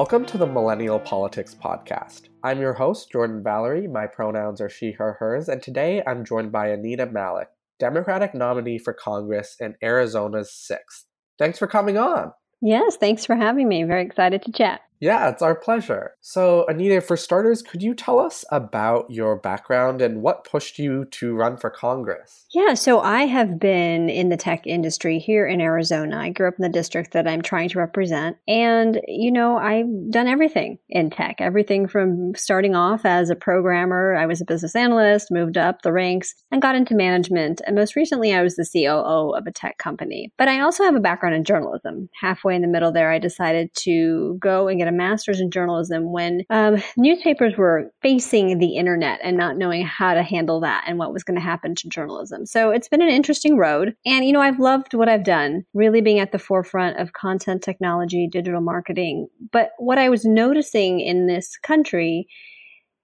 Welcome to the Millennial Politics Podcast. I'm your host, Jordan Valerie. My pronouns are she, her, hers, and today I'm joined by Anita Malik, Democratic nominee for Congress in Arizona's 6th. Thanks for coming on. Yes, thanks for having me. Very excited to chat. Yeah, it's our pleasure. So, Anita, for starters, could you tell us about your background and what pushed you to run for Congress? Yeah, so I have been in the tech industry here in Arizona. I grew up in the district that I'm trying to represent. And, you know, I've done everything in tech, everything from starting off as a programmer. I was a business analyst, moved up the ranks, and got into management. And most recently, I was the COO of a tech company. But I also have a background in journalism. Halfway in the middle there, I decided to go and get a master's in journalism when um, newspapers were facing the internet and not knowing how to handle that and what was going to happen to journalism. So it's been an interesting road. And, you know, I've loved what I've done, really being at the forefront of content technology, digital marketing. But what I was noticing in this country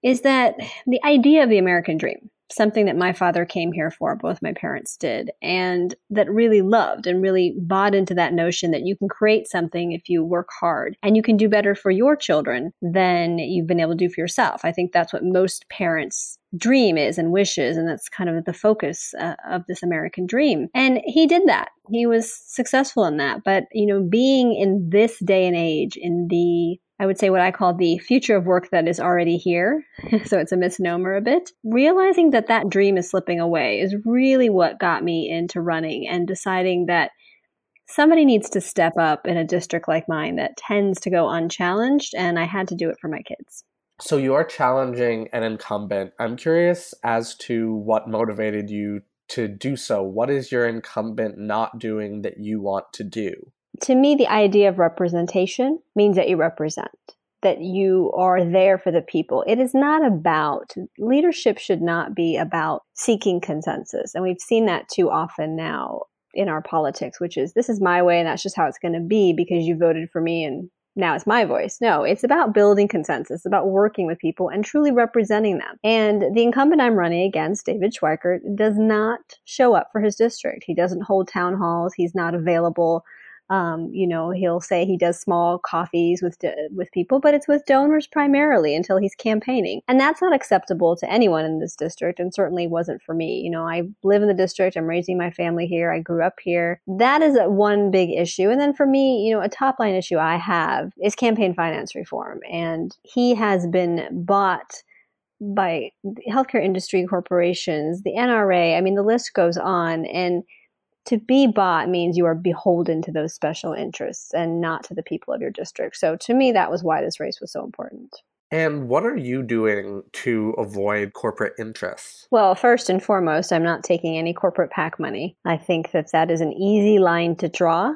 is that the idea of the American dream, something that my father came here for, both my parents did, and that really loved and really bought into that notion that you can create something if you work hard and you can do better for your children than you've been able to do for yourself. I think that's what most parents dream is and wishes and that's kind of the focus uh, of this american dream. And he did that. He was successful in that. But you know being in this day and age in the I would say what I call the future of work that is already here. so it's a misnomer a bit. Realizing that that dream is slipping away is really what got me into running and deciding that somebody needs to step up in a district like mine that tends to go unchallenged. And I had to do it for my kids. So you are challenging an incumbent. I'm curious as to what motivated you to do so. What is your incumbent not doing that you want to do? To me, the idea of representation means that you represent, that you are there for the people. It is not about, leadership should not be about seeking consensus. And we've seen that too often now in our politics, which is this is my way and that's just how it's going to be because you voted for me and now it's my voice. No, it's about building consensus, about working with people and truly representing them. And the incumbent I'm running against, David Schweikert, does not show up for his district. He doesn't hold town halls. He's not available um, you know, he'll say he does small coffees with with people, but it's with donors primarily until he's campaigning, and that's not acceptable to anyone in this district, and certainly wasn't for me. You know, I live in the district. I'm raising my family here. I grew up here. That is one big issue, and then for me, you know, a top line issue I have is campaign finance reform, and he has been bought by healthcare industry corporations, the NRA. I mean, the list goes on, and to be bought means you are beholden to those special interests and not to the people of your district. So to me, that was why this race was so important. And what are you doing to avoid corporate interests? Well, first and foremost, I'm not taking any corporate PAC money. I think that that is an easy line to draw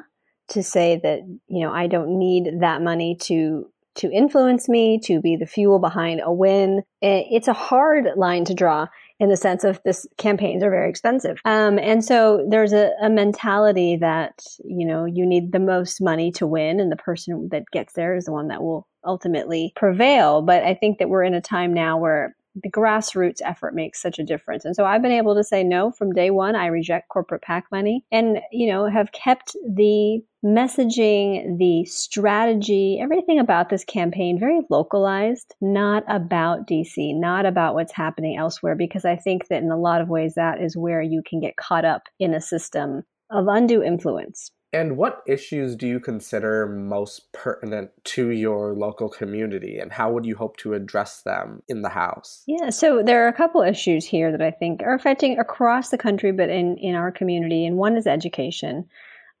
to say that, you know, I don't need that money to to influence me, to be the fuel behind a win. It's a hard line to draw in the sense of this campaigns are very expensive. Um, and so there's a, a, mentality that, you know, you need the most money to win and the person that gets there is the one that will ultimately prevail. But I think that we're in a time now where the grassroots effort makes such a difference. And so I've been able to say no from day one. I reject corporate PAC money and, you know, have kept the messaging, the strategy, everything about this campaign very localized, not about DC, not about what's happening elsewhere, because I think that in a lot of ways that is where you can get caught up in a system of undue influence. And what issues do you consider most pertinent to your local community, and how would you hope to address them in the House? Yeah, so there are a couple issues here that I think are affecting across the country, but in, in our community. And one is education.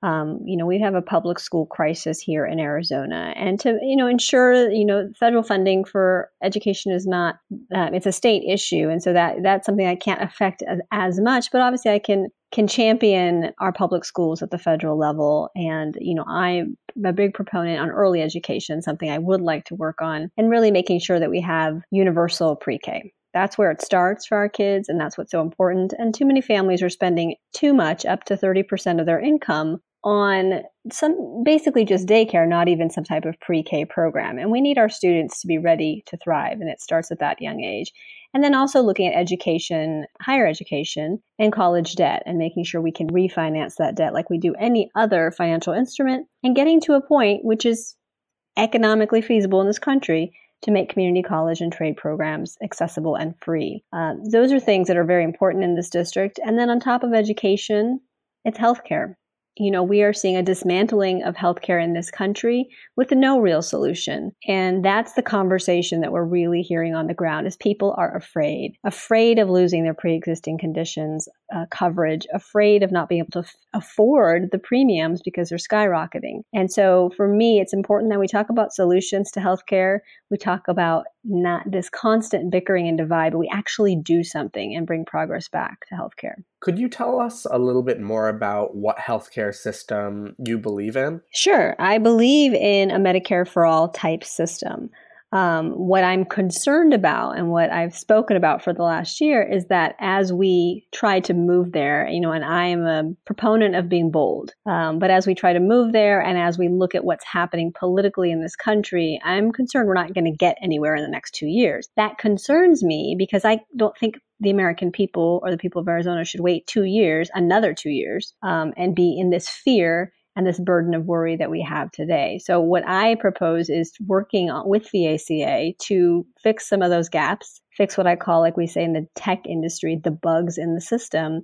Um, you know, we have a public school crisis here in Arizona, and to you know ensure you know federal funding for education is not uh, it's a state issue, and so that that's something I can't affect as, as much. But obviously, I can can champion our public schools at the federal level. And, you know, I'm a big proponent on early education, something I would like to work on, and really making sure that we have universal pre K. That's where it starts for our kids, and that's what's so important. And too many families are spending too much, up to 30% of their income, on some basically just daycare, not even some type of pre K program. And we need our students to be ready to thrive, and it starts at that young age. And then also looking at education, higher education, and college debt, and making sure we can refinance that debt like we do any other financial instrument, and getting to a point which is economically feasible in this country to make community college and trade programs accessible and free. Uh, those are things that are very important in this district. And then on top of education, it's healthcare you know, we are seeing a dismantling of healthcare in this country with no real solution. And that's the conversation that we're really hearing on the ground is people are afraid, afraid of losing their pre-existing conditions uh, coverage, afraid of not being able to f- afford the premiums because they're skyrocketing. And so for me, it's important that we talk about solutions to healthcare. We talk about not this constant bickering and divide, but we actually do something and bring progress back to healthcare. Could you tell us a little bit more about what healthcare system you believe in? Sure. I believe in a Medicare for all type system. Um, what I'm concerned about and what I've spoken about for the last year is that as we try to move there, you know, and I am a proponent of being bold, um, but as we try to move there and as we look at what's happening politically in this country, I'm concerned we're not going to get anywhere in the next two years. That concerns me because I don't think the American people or the people of Arizona should wait two years, another two years, um, and be in this fear and this burden of worry that we have today. So, what I propose is working with the ACA to fix some of those gaps, fix what I call, like we say in the tech industry, the bugs in the system,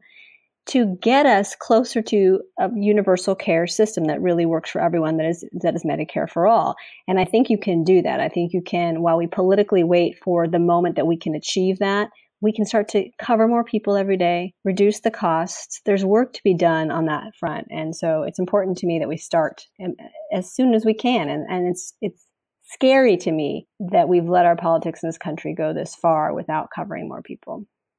to get us closer to a universal care system that really works for everyone that is that is Medicare for all. And I think you can do that. I think you can while we politically wait for the moment that we can achieve that, we can start to cover more people every day, reduce the costs. There's work to be done on that front. And so it's important to me that we start um, as soon as we can. And, and it's, it's scary to me that we've let our politics in this country go this far without covering more people.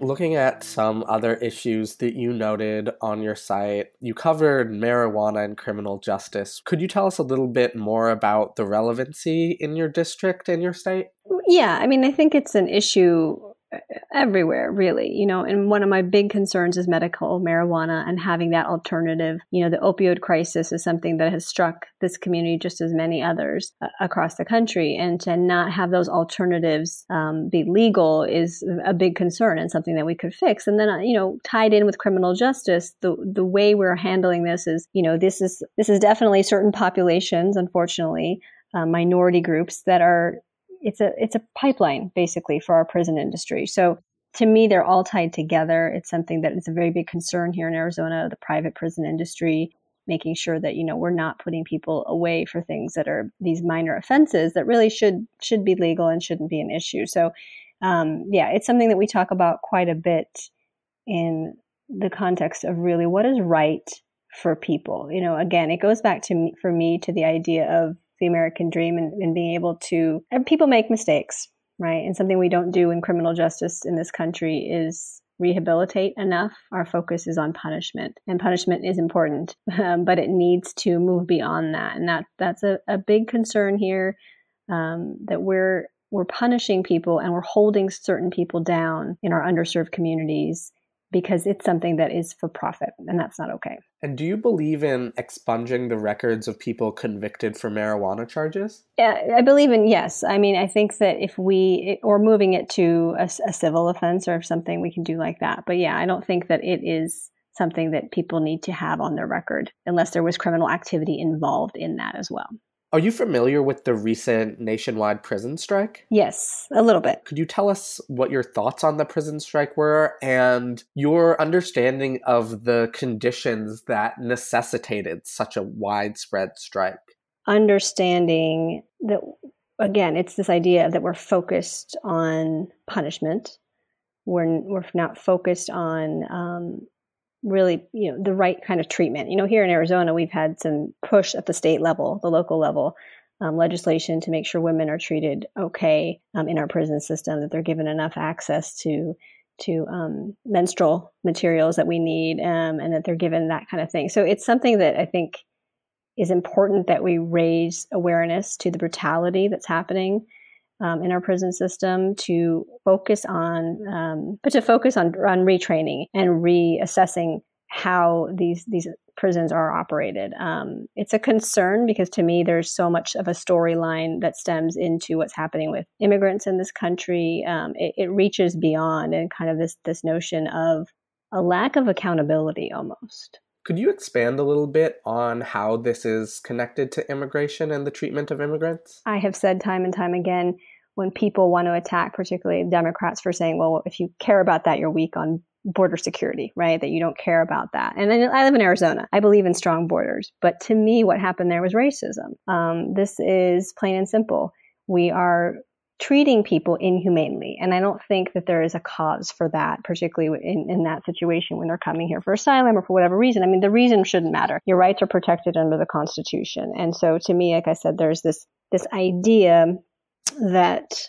Looking at some other issues that you noted on your site, you covered marijuana and criminal justice. Could you tell us a little bit more about the relevancy in your district and your state? Yeah, I mean, I think it's an issue everywhere really you know and one of my big concerns is medical marijuana and having that alternative. You know the opioid crisis is something that has struck this community just as many others uh, across the country and to not have those alternatives um, be legal is a big concern and something that we could fix. And then uh, you know tied in with criminal justice the the way we're handling this is you know this is this is definitely certain populations unfortunately uh, minority groups that are it's a it's a pipeline basically for our prison industry. So to me, they're all tied together. It's something that is a very big concern here in Arizona, the private prison industry, making sure that you know we're not putting people away for things that are these minor offenses that really should should be legal and shouldn't be an issue. So um, yeah, it's something that we talk about quite a bit in the context of really what is right for people. You know, again, it goes back to me, for me to the idea of the American dream and, and being able to, people make mistakes, right? And something we don't do in criminal justice in this country is rehabilitate enough. Our focus is on punishment, and punishment is important, um, but it needs to move beyond that, and that that's a, a big concern here. Um, that we're we're punishing people and we're holding certain people down in our underserved communities because it's something that is for profit and that's not okay. And do you believe in expunging the records of people convicted for marijuana charges? Yeah, I believe in yes. I mean, I think that if we or moving it to a, a civil offense or something, we can do like that. But yeah, I don't think that it is something that people need to have on their record unless there was criminal activity involved in that as well. Are you familiar with the recent nationwide prison strike? Yes, a little bit. Could you tell us what your thoughts on the prison strike were and your understanding of the conditions that necessitated such a widespread strike? Understanding that, again, it's this idea that we're focused on punishment. We're, we're not focused on um, really you know the right kind of treatment. You know here in arizona we've had some push at the state level the local level um, legislation to make sure women are treated okay um, in our prison system that they're given enough access to to um, menstrual materials that we need um, and that they're given that kind of thing. So it's something that i think is important that we raise awareness to the brutality that's happening um, in our prison system to focus on, um, but to focus on on retraining and reassessing how these these prisons are operated. Um, it's a concern because to me, there's so much of a storyline that stems into what's happening with immigrants in this country. Um, it, it reaches beyond and kind of this this notion of a lack of accountability almost. Could you expand a little bit on how this is connected to immigration and the treatment of immigrants? I have said time and time again when people want to attack, particularly Democrats, for saying, well, if you care about that, you're weak on border security, right? That you don't care about that. And I live in Arizona. I believe in strong borders. But to me, what happened there was racism. Um, this is plain and simple. We are treating people inhumanely. And I don't think that there is a cause for that, particularly in, in that situation when they're coming here for asylum or for whatever reason. I mean, the reason shouldn't matter. Your rights are protected under the Constitution. And so to me, like I said, there's this, this idea that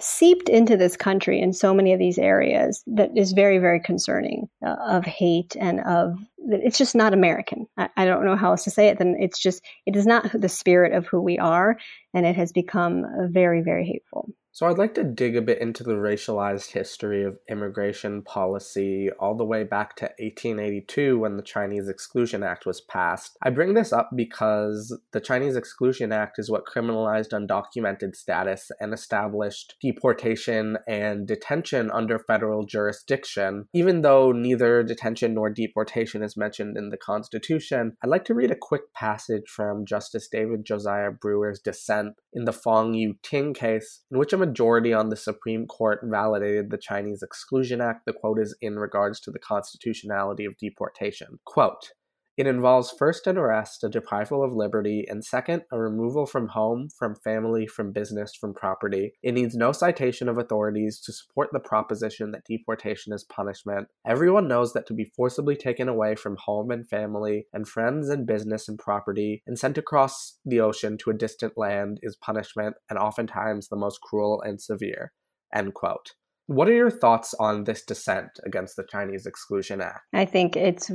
seeped into this country in so many of these areas that is very very concerning uh, of hate and of it's just not american. I, I, don't know how else to say it then it's just it is not the spirit of who we are and it has become very very hateful so, I'd like to dig a bit into the racialized history of immigration policy all the way back to 1882 when the Chinese Exclusion Act was passed. I bring this up because the Chinese Exclusion Act is what criminalized undocumented status and established deportation and detention under federal jurisdiction. Even though neither detention nor deportation is mentioned in the Constitution, I'd like to read a quick passage from Justice David Josiah Brewer's dissent in the Fong Yue Ting case, in which a majority on the Supreme Court validated the Chinese Exclusion Act. The quote is in regards to the constitutionality of deportation. Quote, it involves first an arrest, a deprival of liberty, and second, a removal from home, from family, from business, from property. It needs no citation of authorities to support the proposition that deportation is punishment. Everyone knows that to be forcibly taken away from home and family, and friends and business and property, and sent across the ocean to a distant land is punishment, and oftentimes the most cruel and severe. End quote. What are your thoughts on this dissent against the Chinese Exclusion Act? I think it's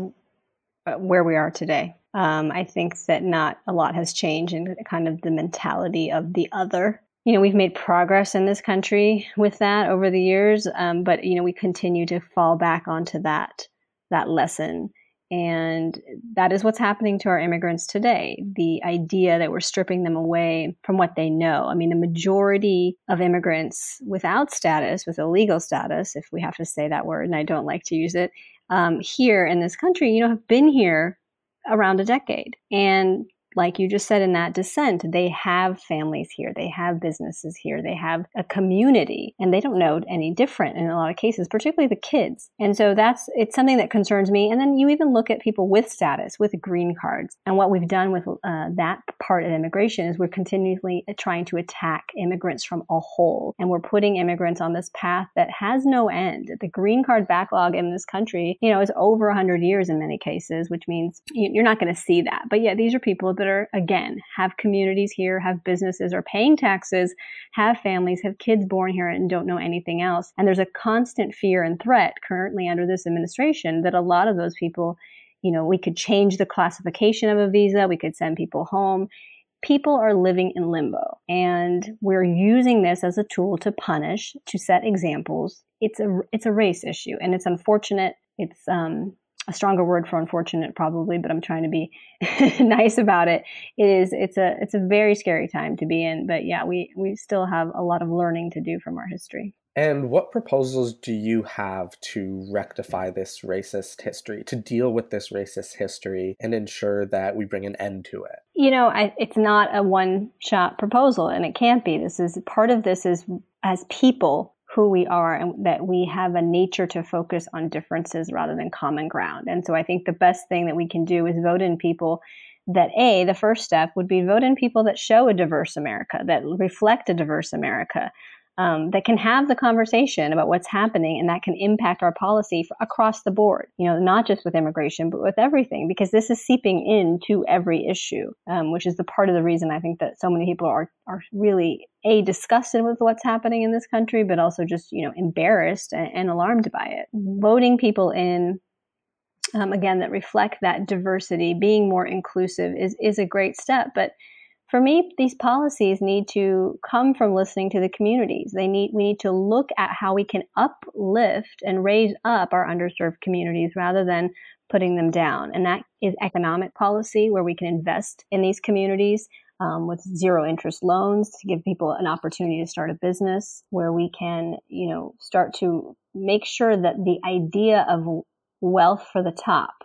where we are today. Um, I think that not a lot has changed in kind of the mentality of the other. You know, we've made progress in this country with that over the years, um, but you know, we continue to fall back onto that that lesson, and that is what's happening to our immigrants today. The idea that we're stripping them away from what they know. I mean, the majority of immigrants without status, with illegal status, if we have to say that word, and I don't like to use it, um, here in this country, you know, have been here around a decade. And like you just said in that dissent, they have families here, they have businesses here, they have a community, and they don't know any different in a lot of cases, particularly the kids. And so that's it's something that concerns me. And then you even look at people with status, with green cards, and what we've done with uh, that part of immigration is we're continually trying to attack immigrants from a whole, and we're putting immigrants on this path that has no end. The green card backlog in this country, you know, is over 100 years in many cases, which means you're not going to see that. But yeah, these are people that again, have communities here, have businesses, are paying taxes, have families, have kids born here and don't know anything else. And there's a constant fear and threat currently under this administration that a lot of those people, you know, we could change the classification of a visa, we could send people home. People are living in limbo and we're using this as a tool to punish to set examples. It's a it's a race issue and it's unfortunate. It's um a stronger word for unfortunate probably but i'm trying to be nice about it it is it's a it's a very scary time to be in but yeah we we still have a lot of learning to do from our history and what proposals do you have to rectify this racist history, to deal with this racist history and ensure that we bring an end to it? You know, I, it's not a one shot proposal and it can't be. This is part of this is as people who we are and that we have a nature to focus on differences rather than common ground. And so I think the best thing that we can do is vote in people that A, the first step would be vote in people that show a diverse America, that reflect a diverse America, um, that can have the conversation about what's happening and that can impact our policy for, across the board, you know, not just with immigration, but with everything, because this is seeping into every issue, um, which is the part of the reason I think that so many people are, are really a disgusted with what's happening in this country, but also just, you know, embarrassed and, and alarmed by it. Voting people in um, again that reflect that diversity being more inclusive is is a great step but for me, these policies need to come from listening to the communities. They need we need to look at how we can uplift and raise up our underserved communities rather than putting them down. And that is economic policy where we can invest in these communities um, with zero interest loans to give people an opportunity to start a business, where we can, you know, start to make sure that the idea of wealth for the top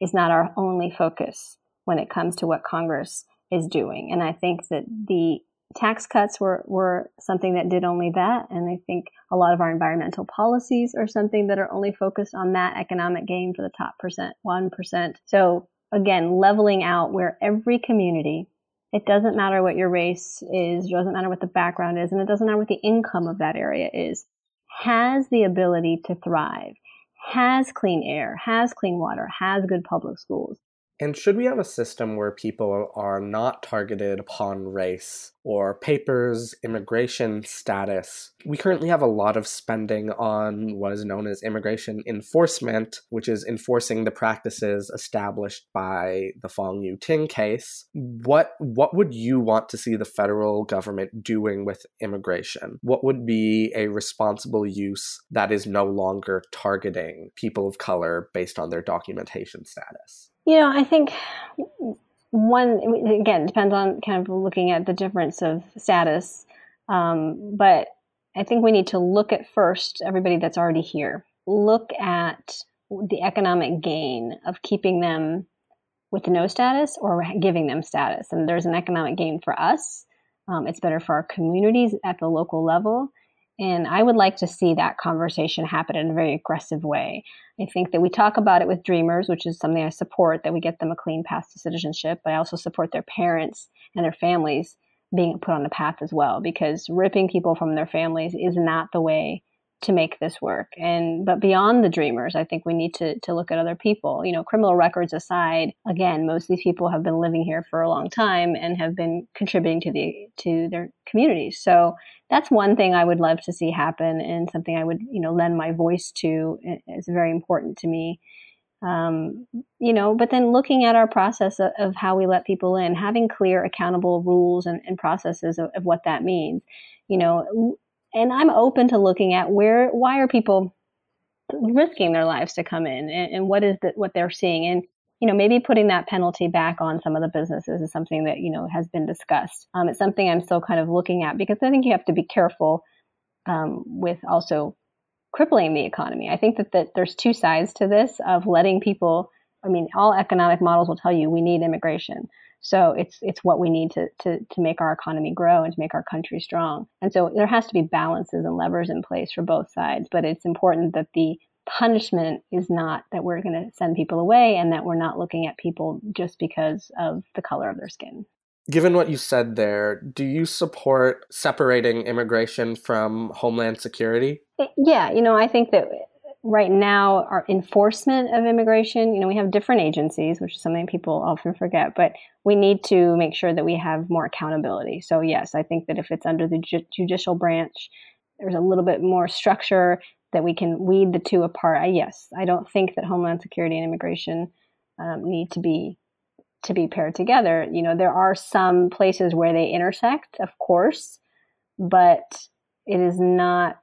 is not our only focus when it comes to what Congress is doing. And I think that the tax cuts were, were something that did only that. And I think a lot of our environmental policies are something that are only focused on that economic gain for the top percent, 1%. So again, leveling out where every community, it doesn't matter what your race is, doesn't matter what the background is, and it doesn't matter what the income of that area is, has the ability to thrive, has clean air, has clean water, has good public schools. And should we have a system where people are not targeted upon race or papers, immigration status? We currently have a lot of spending on what is known as immigration enforcement, which is enforcing the practices established by the Fong Yue Ting case. What what would you want to see the federal government doing with immigration? What would be a responsible use that is no longer targeting people of color based on their documentation status? You know, I think one again depends on kind of looking at the difference of status, um, but I think we need to look at first everybody that's already here. Look at the economic gain of keeping them with no status or giving them status, and there's an economic gain for us. Um, it's better for our communities at the local level. And I would like to see that conversation happen in a very aggressive way. I think that we talk about it with Dreamers, which is something I support, that we get them a clean path to citizenship. But I also support their parents and their families being put on the path as well, because ripping people from their families is not the way to make this work. And but beyond the dreamers, I think we need to to look at other people. You know, criminal records aside, again, most of these people have been living here for a long time and have been contributing to the to their communities. So that's one thing I would love to see happen and something I would, you know, lend my voice to is very important to me. Um, you know, but then looking at our process of, of, how we let people in, having clear, accountable rules and, and processes of, of what that means. You know, and I'm open to looking at where why are people risking their lives to come in and, and what is that what they're seeing? And you know maybe putting that penalty back on some of the businesses is something that you know has been discussed. Um, it's something i'm still kind of looking at because i think you have to be careful um, with also crippling the economy. I think that, that there's two sides to this of letting people i mean all economic models will tell you we need immigration So it's it's what we need to, to to make our economy grow and to make our country strong. And so there has to be balances and levers in place for both sides. But it's important that the punishment is not that we're going to send people away and that we're not looking at people just because of the color of their skin. Given what you said there, do you support separating immigration from homeland security? Eh, yeah, you know, I think that right now our enforcement of immigration, you know, we have different agencies, which is something people often forget, but we need to make sure that we have more accountability. So yes, I think that if it's under the ju- judicial branch, there's a little bit more structure that we can weed the two apart. I, yes, I don't think that Homeland Security and immigration um, need to be to be paired together. You know, there are some places where they intersect, of course, but it is not.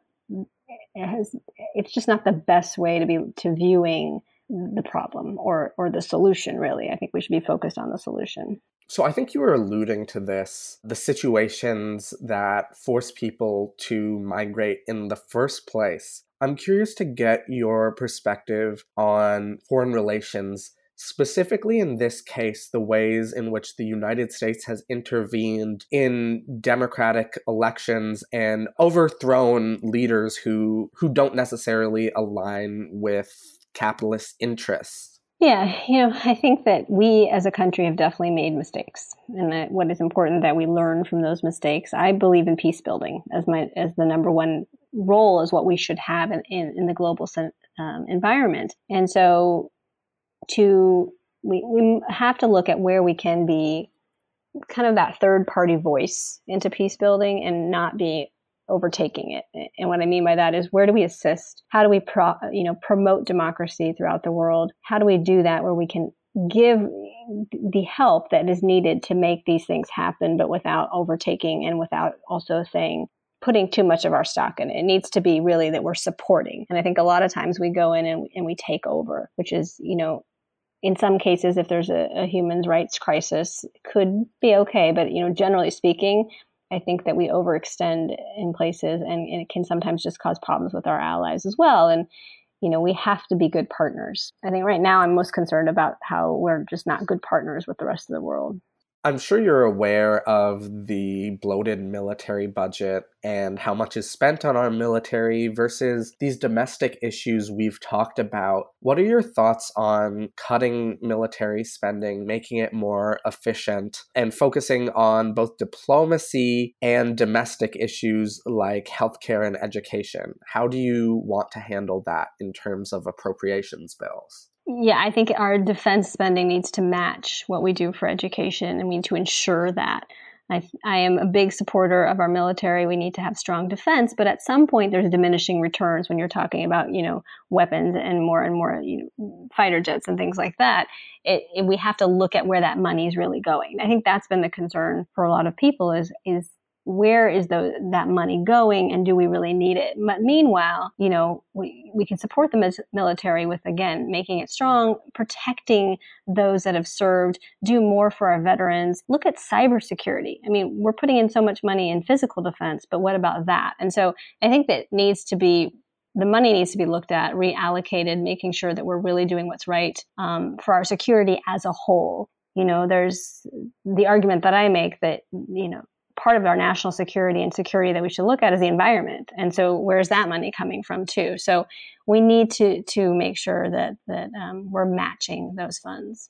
Has. It's just not the best way to be to viewing the problem or or the solution. Really, I think we should be focused on the solution. So I think you were alluding to this the situations that force people to migrate in the first place. I'm curious to get your perspective on foreign relations specifically in this case, the ways in which the United States has intervened in democratic elections and overthrown leaders who who don't necessarily align with capitalist interests. Yeah, you know, I think that we as a country have definitely made mistakes, and that what is important that we learn from those mistakes. I believe in peace building as my as the number one role is what we should have in in, in the global um, environment, and so to we, we have to look at where we can be kind of that third party voice into peace building and not be overtaking it. And what I mean by that is where do we assist? How do we pro, you know promote democracy throughout the world? How do we do that where we can give the help that is needed to make these things happen but without overtaking and without also saying putting too much of our stock in it. It needs to be really that we're supporting. And I think a lot of times we go in and, and we take over, which is, you know, in some cases, if there's a, a human rights crisis, could be okay. But you know, generally speaking, I think that we overextend in places, and, and it can sometimes just cause problems with our allies as well. And you know, we have to be good partners. I think right now I'm most concerned about how we're just not good partners with the rest of the world. I'm sure you're aware of the bloated military budget and how much is spent on our military versus these domestic issues we've talked about. What are your thoughts on cutting military spending, making it more efficient, and focusing on both diplomacy and domestic issues like healthcare and education? How do you want to handle that in terms of appropriations bills? Yeah, I think our defense spending needs to match what we do for education, and we need to ensure that. I, I, am a big supporter of our military. We need to have strong defense, but at some point, there's diminishing returns when you're talking about, you know, weapons and more and more you know, fighter jets and things like that. It, it, we have to look at where that money is really going. I think that's been the concern for a lot of people is is where is that money going and do we really need it? But meanwhile, you know, we, we can support the military with, again, making it strong, protecting those that have served, do more for our veterans. Look at cybersecurity. I mean, we're putting in so much money in physical defense, but what about that? And so I think that needs to be the money needs to be looked at, reallocated, making sure that we're really doing what's right um, for our security as a whole. You know, there's the argument that I make that, you know, part of our national security and security that we should look at is the environment. And so where's that money coming from too? So we need to to make sure that that um, we're matching those funds.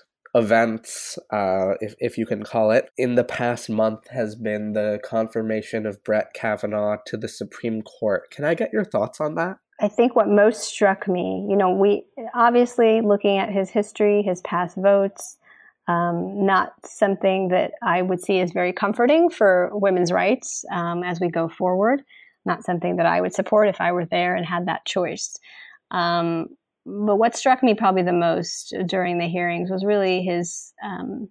events, uh, if, if you can call it, in the past month has been the confirmation of Brett Kavanaugh to the Supreme Court. Can I get your thoughts on that? I think what most struck me, you know, we obviously looking at his history, his past votes, um, not something that I would see as very comforting for women's rights um, as we go forward. Not something that I would support if I were there and had that choice. Um, but what struck me probably the most during the hearings was really his um,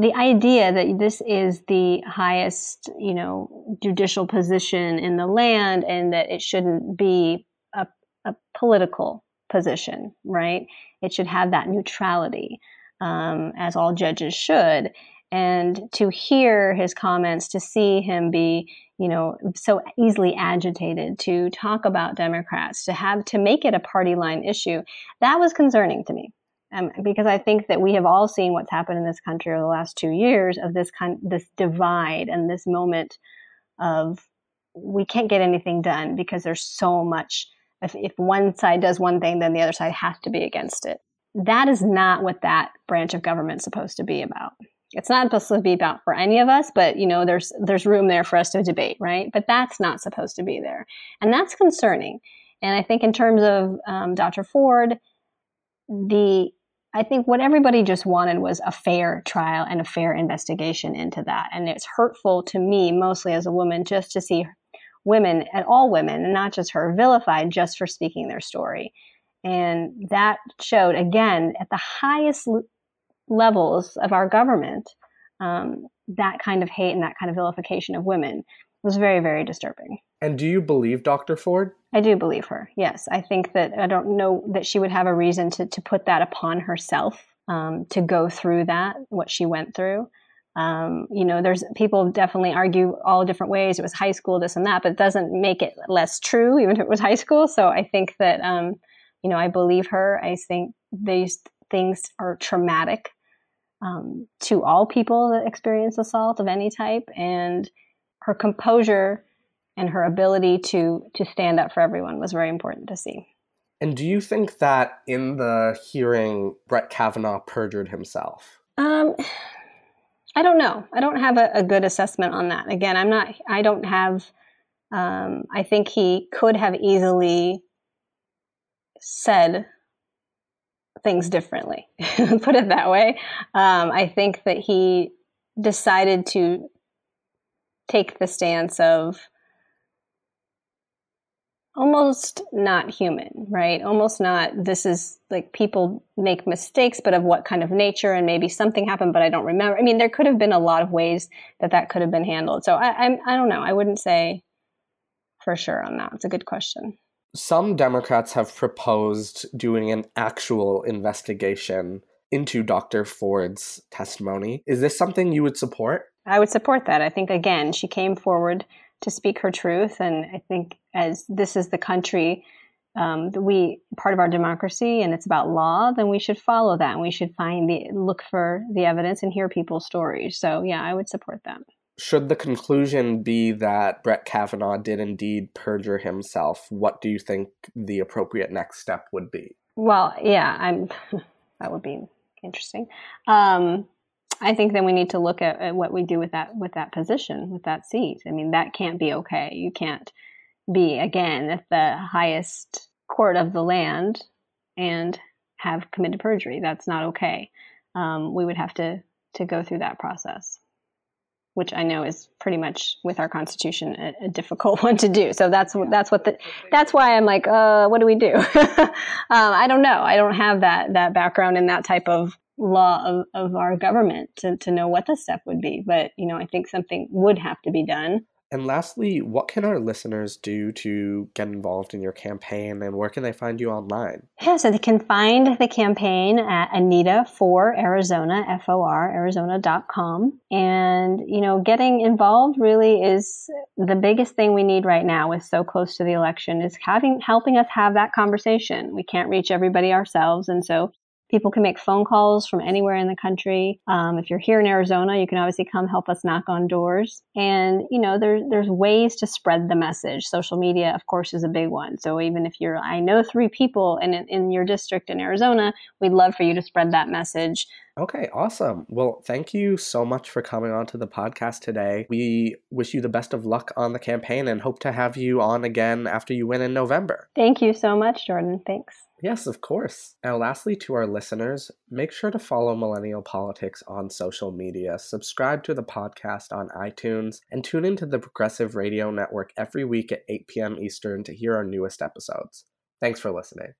the idea that this is the highest, you know, judicial position in the land, and that it shouldn't be a, a political position, right? It should have that neutrality, um, as all judges should. And to hear his comments, to see him be, you know, so easily agitated, to talk about Democrats, to have to make it a party line issue, that was concerning to me. Um, because I think that we have all seen what's happened in this country over the last two years of this kind, this divide and this moment of we can't get anything done because there's so much. If, if one side does one thing, then the other side has to be against it. That is not what that branch of government is supposed to be about it's not supposed to be about for any of us but you know there's there's room there for us to debate right? But that's not supposed to be there. And that's concerning. And i think in terms of um, dr ford the i think what everybody just wanted was a fair trial and a fair investigation into that. And it's hurtful to me mostly as a woman just to see women and all women and not just her vilified just for speaking their story. And that showed again at the highest levels of our government, um, that kind of hate and that kind of vilification of women was very, very disturbing. And do you believe Dr. Ford? I do believe her. Yes, I think that I don't know that she would have a reason to to put that upon herself um, to go through that what she went through. Um, you know, there's people definitely argue all different ways. It was high school, this and that, but it doesn't make it less true, even if it was high school. So I think that um, you know I believe her. I think these things are traumatic um, to all people that experience assault of any type, and her composure and her ability to to stand up for everyone was very important to see. And do you think that in the hearing, Brett Kavanaugh perjured himself? Um, I don't know. I don't have a, a, good assessment on that. Again, I'm not. I don't have. Um, I think he could have easily said things differently, put it that way. Um, I think that he decided to take the stance of almost not human, right? Almost not, this is like people make mistakes, but of what kind of nature, and maybe something happened, but I don't remember. I mean, there could have been a lot of ways that that could have been handled. So I, I'm, I don't know. I wouldn't say for sure on that. It's a good question some Democrats have proposed doing an actual investigation into Dr. Ford's testimony. Is this something you would support? I would support that. I think, again, she came forward to speak her truth. And I think, as this is the country, um, we part of our democracy and it's about law, then we should follow that and we should find the look for the evidence and hear people's stories. So, yeah, I would support that should the conclusion be that Brett Kavanaugh did indeed perjure himself, what do you think the appropriate next step would be? Well, yeah, I'm. that would be interesting. Um, I think then we need to look at, at, what we do with that with that position, with that seat. I mean, that can't be okay. You can't be again at the highest court of the land and have committed perjury. That's not okay. Um, we would have to to go through that process which I know is pretty much with our constitution a, a difficult one to do. So that's that's what the that's why I'm like, uh, what do we do? um, I don't know. I don't have that that background in that type of law of, of our government to, to know what the step would be. But you know, I think something would have to be done. And lastly, what can our listeners do to get involved in your campaign and where can they find you online? Yeah, so they can find the campaign at Anita for Arizona, F O R, Arizona.com. And, you know, getting involved really is the biggest thing we need right now with so close to the election is having helping us have that conversation. We can't reach everybody ourselves. And so People can make phone calls from anywhere in the country. Um, if you're here in Arizona, you can obviously come help us knock on doors. And you know, there's there's ways to spread the message. Social media, of course, is a big one. So even if you're, I know three people in in your district in Arizona, we'd love for you to spread that message. Okay, awesome. Well, thank you so much for coming on to the podcast today. We wish you the best of luck on the campaign and hope to have you on again after you win in November. Thank you so much, Jordan. Thanks. Yes, of course. Now, lastly, to our listeners, make sure to follow Millennial Politics on social media, subscribe to the podcast on iTunes, and tune into the Progressive Radio Network every week at 8 p.m. Eastern to hear our newest episodes. Thanks for listening.